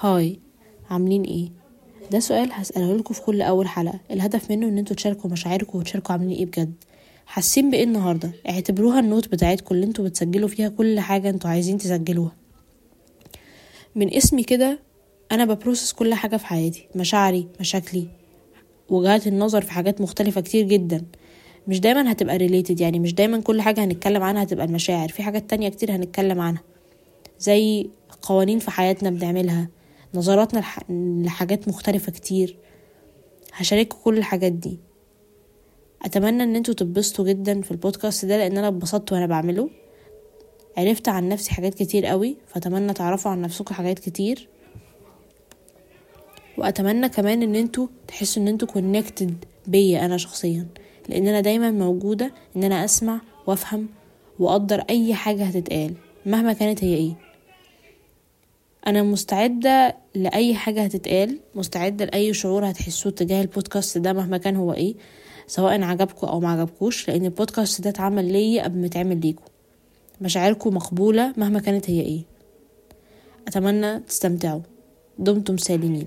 Hi عاملين إيه؟ ده سؤال هسأله لكم في كل أول حلقة. الهدف منه إن أنتوا تشاركوا مشاعركم وتشاركوا عاملين إيه بجد. حاسين بإيه النهاردة؟ اعتبروها ال note بتاعتكم اللي أنتوا بتسجلوا فيها كل حاجة أنتوا عايزين تسجلوها. من اسمي كده أنا ب process كل حاجة في حياتي. مشاعري مشاكلي وجهات النظر في حاجات مختلفة كتير جدا. مش دايما هتبقى related يعني مش دايما كل حاجة هنتكلم عنها هتبقى المشاعر. في حاجات تانية كتير هنتكلم عنها. زي قوانين في حياتنا بنعملها. نظراتنا لح... لحاجات مختلفة كتير. هشارككم كل الحاجات دي. أتمنى إن أنتوا تتبسطوا جدا في البودكاست ده لأن أنا اتبسطت وأنا بعمله. عرفت عن نفسي حاجات كتير قوي فأتمنى تعرفوا عن نفسكم حاجات كتير. وأتمنى كمان إن أنتوا تحسوا إن أنتوا كونكتد بيا أنا شخصيا. لأن أنا دايما موجودة إن أنا أسمع وأفهم وأقدر أي حاجة هتتقال مهما كانت هي إيه. أنا مستعدة لأي حاجة هتتقال مستعدة لأي شعور هتحسوه تجاه البودكاست ده مهما كان هو إيه سواء عجبكم أو ما عجبكوش لأن البودكاست ده اتعمل ليا قبل ما يتعمل ليكم مشاعركم مقبولة مهما كانت هي إيه. أتمنى تستمتعوا. دمتم سالمين.